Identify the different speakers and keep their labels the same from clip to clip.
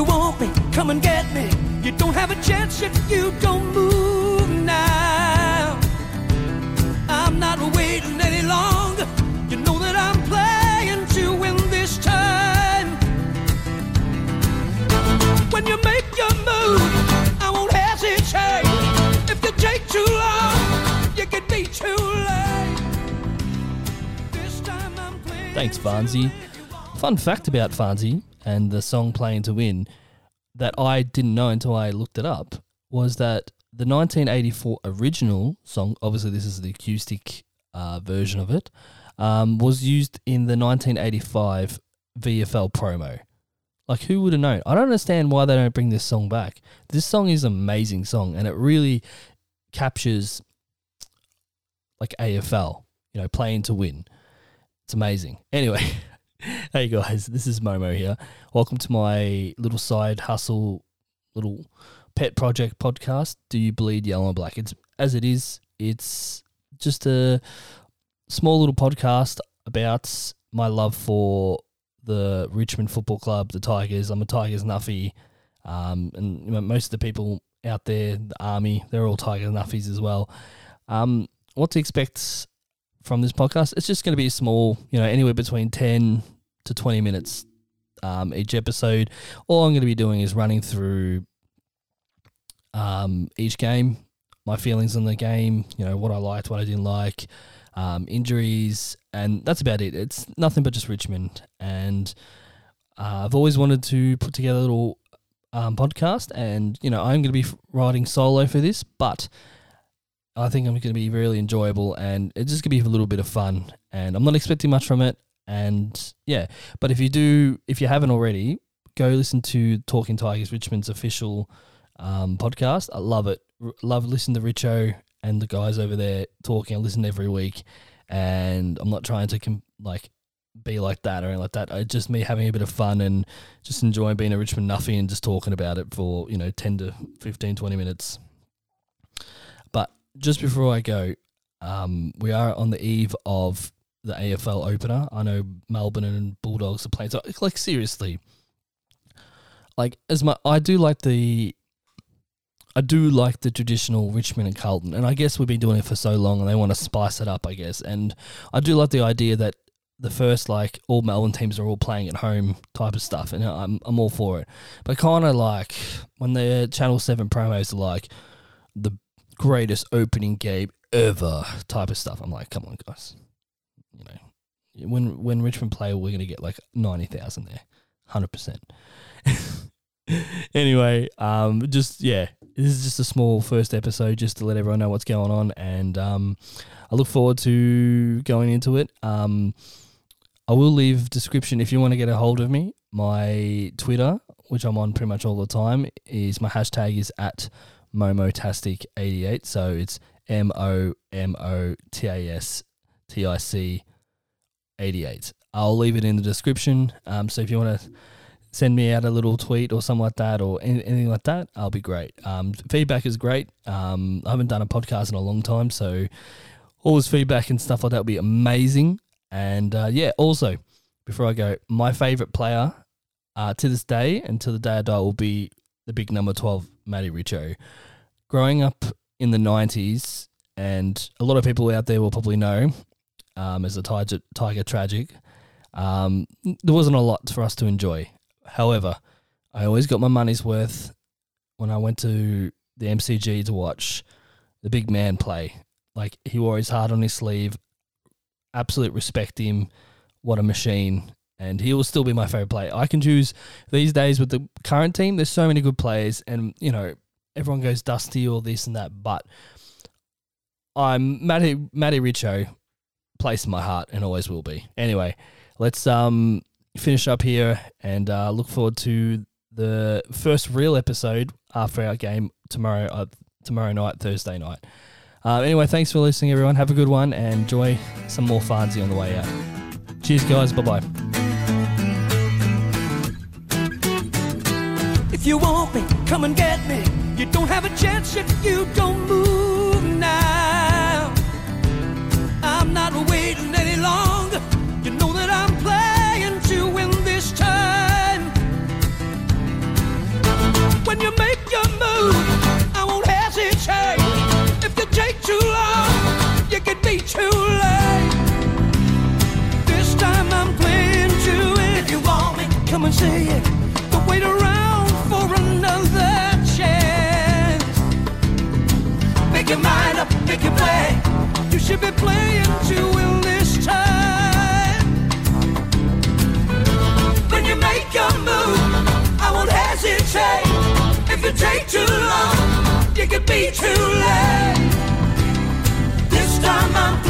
Speaker 1: you want me, come and get me. You don't have a chance if you don't move now. I'm not waiting any longer. You know that I'm playing to win this time. When you make your move, I won't hesitate. If you take too long, you can be too late. This time I'm playing.
Speaker 2: Thanks, Farnsey. Fun fact about Farnsey and the song Playing to Win that I didn't know until I looked it up was that the 1984 original song, obviously, this is the acoustic uh, version of it, um, was used in the 1985 VFL promo. Like, who would have known? I don't understand why they don't bring this song back. This song is an amazing song and it really captures like AFL, you know, playing to win. It's amazing. Anyway, hey guys, this is Momo here. Welcome to my little side hustle, little pet project podcast. Do you bleed yellow and black? It's as it is. It's just a small little podcast about my love for the Richmond Football Club, the Tigers. I'm a Tigers nuffy, um, and you know, most of the people out there, the army, they're all Tigers nuffies as well. Um, what to expect from this podcast? It's just going to be a small, you know, anywhere between ten to twenty minutes um, each episode. All I'm going to be doing is running through um, each game, my feelings on the game, you know, what I liked, what I didn't like, um, injuries, and that's about it. It's nothing but just Richmond. And uh, I've always wanted to put together a little um, podcast, and, you know, I'm going to be writing solo for this, but I think I'm going to be really enjoyable and it's just going to be a little bit of fun. And I'm not expecting much from it. And yeah, but if you do, if you haven't already, go listen to Talking Tigers Richmond's official um, podcast. I love it. R- love listening to Richo and the guys over there talking. I listen every week, and I'm not trying to com- like be like that or anything like that. It's just me having a bit of fun and just enjoying being a Richmond Nuffy and just talking about it for you know 10 to 15, 20 minutes. Just before I go, um, we are on the eve of the AFL opener. I know Melbourne and Bulldogs are playing. So, like, seriously, like as my I do like the I do like the traditional Richmond and Carlton, and I guess we've been doing it for so long, and they want to spice it up, I guess. And I do like the idea that the first like all Melbourne teams are all playing at home type of stuff, and I'm I'm all for it. But kind of like when the Channel Seven promos are like the greatest opening game ever type of stuff. I'm like, come on, guys. You know, when when Richmond play, we're gonna get like ninety thousand there, hundred percent. Anyway, um, just yeah, this is just a small first episode, just to let everyone know what's going on, and um, I look forward to going into it. Um, I will leave description if you want to get a hold of me. My Twitter, which I'm on pretty much all the time, is my hashtag is at momotastic88. So it's M O M O T A S T I C 88. I'll leave it in the description. Um, so if you want to send me out a little tweet or something like that or any, anything like that, I'll be great. Um, feedback is great. Um, I haven't done a podcast in a long time, so all this feedback and stuff like that will be amazing. And uh, yeah, also, before I go, my favorite player uh, to this day and to the day I die will be the big number 12, Matty Richo. Growing up in the 90s, and a lot of people out there will probably know um, as a Tiger, tiger Tragic, um, there wasn't a lot for us to enjoy. However, I always got my money's worth when I went to the MCG to watch the big man play. Like he wore his heart on his sleeve. Absolute respect him. What a machine. And he will still be my favorite player. I can choose these days with the current team. There's so many good players, and you know everyone goes dusty or this and that. But I'm Matty Matty Richo, place in my heart, and always will be. Anyway, let's um finish up here and uh, look forward to the first real episode after our game tomorrow uh, tomorrow night, Thursday night. Uh, anyway, thanks for listening, everyone. Have a good one and enjoy some more Farnsey on the way out. Cheers, guys. Bye bye.
Speaker 1: If you want me, come and get me. You don't have a chance if you don't move now. I'm not too long, You could be too late. This time I'm.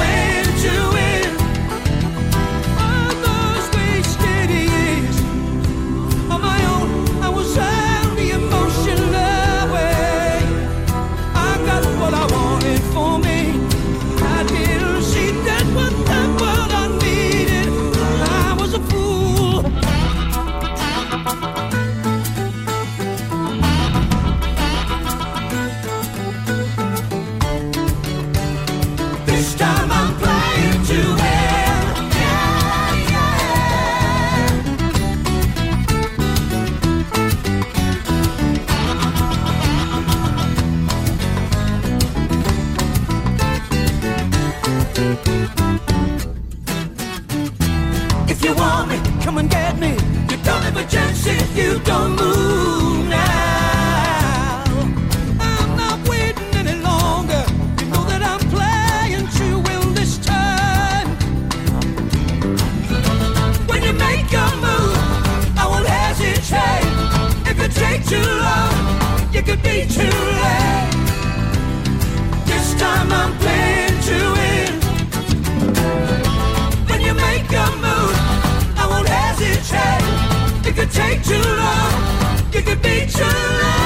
Speaker 1: If you want me, come and get me. You don't have chance if you don't move now. take true love. You can be true love.